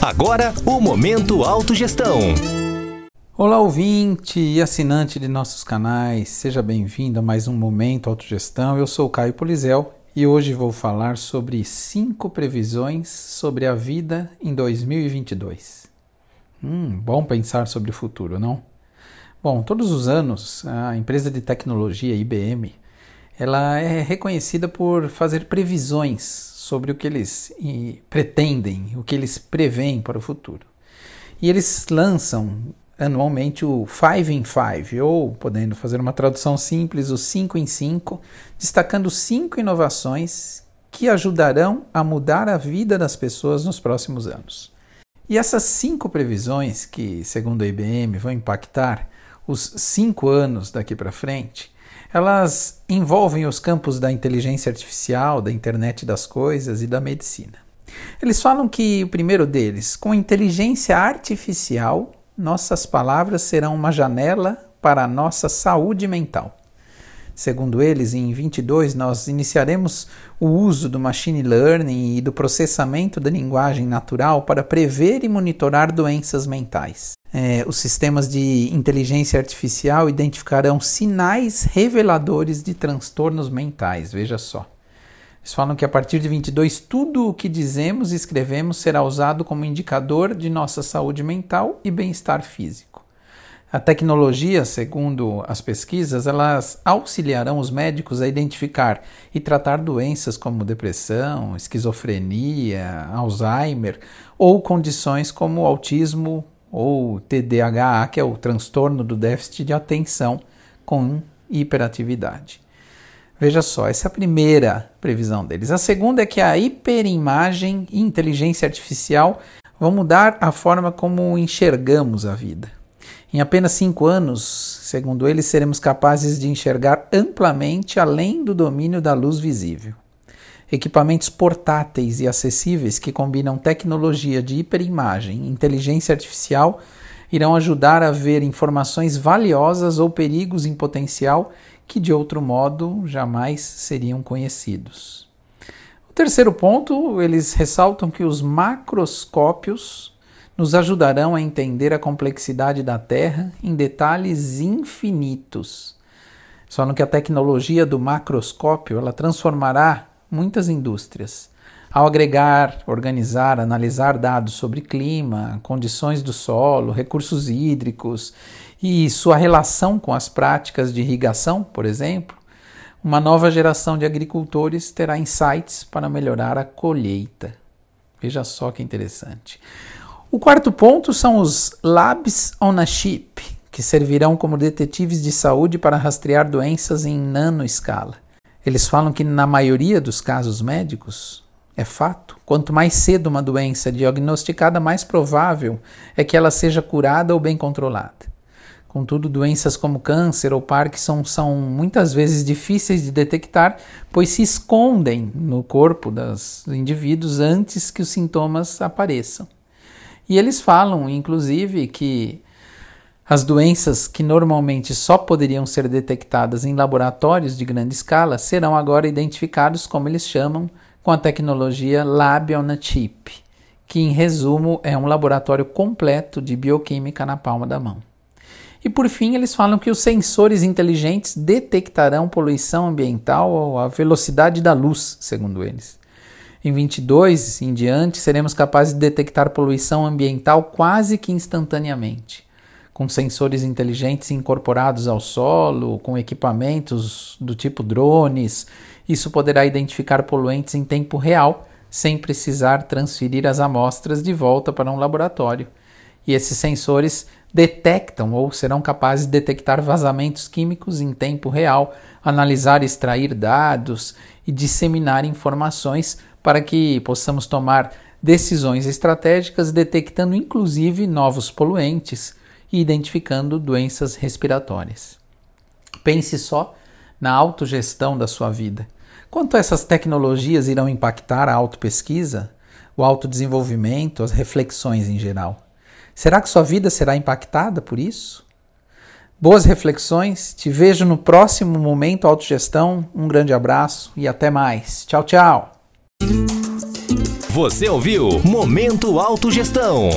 Agora, o Momento Autogestão. Olá, ouvinte e assinante de nossos canais, seja bem-vindo a mais um Momento Autogestão. Eu sou Caio Polizel e hoje vou falar sobre cinco previsões sobre a vida em 2022. Hum, bom pensar sobre o futuro, não? Bom, todos os anos a empresa de tecnologia IBM ela é reconhecida por fazer previsões sobre o que eles pretendem, o que eles preveem para o futuro. E eles lançam anualmente o 5 in 5, ou podendo fazer uma tradução simples, o 5 em 5, destacando cinco inovações que ajudarão a mudar a vida das pessoas nos próximos anos. E essas cinco previsões, que segundo a IBM vão impactar os cinco anos daqui para frente, elas envolvem os campos da inteligência artificial, da internet das coisas e da medicina. Eles falam que o primeiro deles, com inteligência artificial, nossas palavras serão uma janela para a nossa saúde mental. Segundo eles, em 22 nós iniciaremos o uso do machine learning e do processamento da linguagem natural para prever e monitorar doenças mentais é, os sistemas de inteligência artificial identificarão sinais reveladores de transtornos mentais. Veja só. Eles falam que a partir de 22, tudo o que dizemos e escrevemos será usado como indicador de nossa saúde mental e bem-estar físico. A tecnologia, segundo as pesquisas, elas auxiliarão os médicos a identificar e tratar doenças como depressão, esquizofrenia, Alzheimer ou condições como autismo, ou TDAH, que é o transtorno do déficit de atenção com hiperatividade. Veja só, essa é a primeira previsão deles. A segunda é que a hiperimagem e inteligência artificial vão mudar a forma como enxergamos a vida. Em apenas cinco anos, segundo eles, seremos capazes de enxergar amplamente além do domínio da luz visível. Equipamentos portáteis e acessíveis que combinam tecnologia de hiperimagem e inteligência artificial irão ajudar a ver informações valiosas ou perigos em potencial que de outro modo jamais seriam conhecidos. O terceiro ponto, eles ressaltam que os macroscópios nos ajudarão a entender a complexidade da Terra em detalhes infinitos. Só no que a tecnologia do macroscópio ela transformará muitas indústrias. Ao agregar, organizar, analisar dados sobre clima, condições do solo, recursos hídricos e sua relação com as práticas de irrigação, por exemplo, uma nova geração de agricultores terá insights para melhorar a colheita. Veja só que interessante. O quarto ponto são os Labs on a Chip, que servirão como detetives de saúde para rastrear doenças em nanoescala. Eles falam que na maioria dos casos médicos, é fato, quanto mais cedo uma doença é diagnosticada, mais provável é que ela seja curada ou bem controlada. Contudo, doenças como câncer ou Parkinson são muitas vezes difíceis de detectar, pois se escondem no corpo dos indivíduos antes que os sintomas apareçam. E eles falam, inclusive, que as doenças que normalmente só poderiam ser detectadas em laboratórios de grande escala serão agora identificados, como eles chamam, com a tecnologia Lab on a Chip, que em resumo é um laboratório completo de bioquímica na palma da mão. E por fim, eles falam que os sensores inteligentes detectarão poluição ambiental ou a velocidade da luz, segundo eles. Em 22 em diante, seremos capazes de detectar poluição ambiental quase que instantaneamente com sensores inteligentes incorporados ao solo, com equipamentos do tipo drones. Isso poderá identificar poluentes em tempo real, sem precisar transferir as amostras de volta para um laboratório. E esses sensores detectam ou serão capazes de detectar vazamentos químicos em tempo real, analisar e extrair dados e disseminar informações para que possamos tomar decisões estratégicas, detectando inclusive novos poluentes e identificando doenças respiratórias. Pense só na autogestão da sua vida. Quanto essas tecnologias irão impactar a autopesquisa, o autodesenvolvimento, as reflexões em geral? Será que sua vida será impactada por isso? Boas reflexões, te vejo no próximo Momento Autogestão. Um grande abraço e até mais. Tchau, tchau! Você ouviu Momento Autogestão.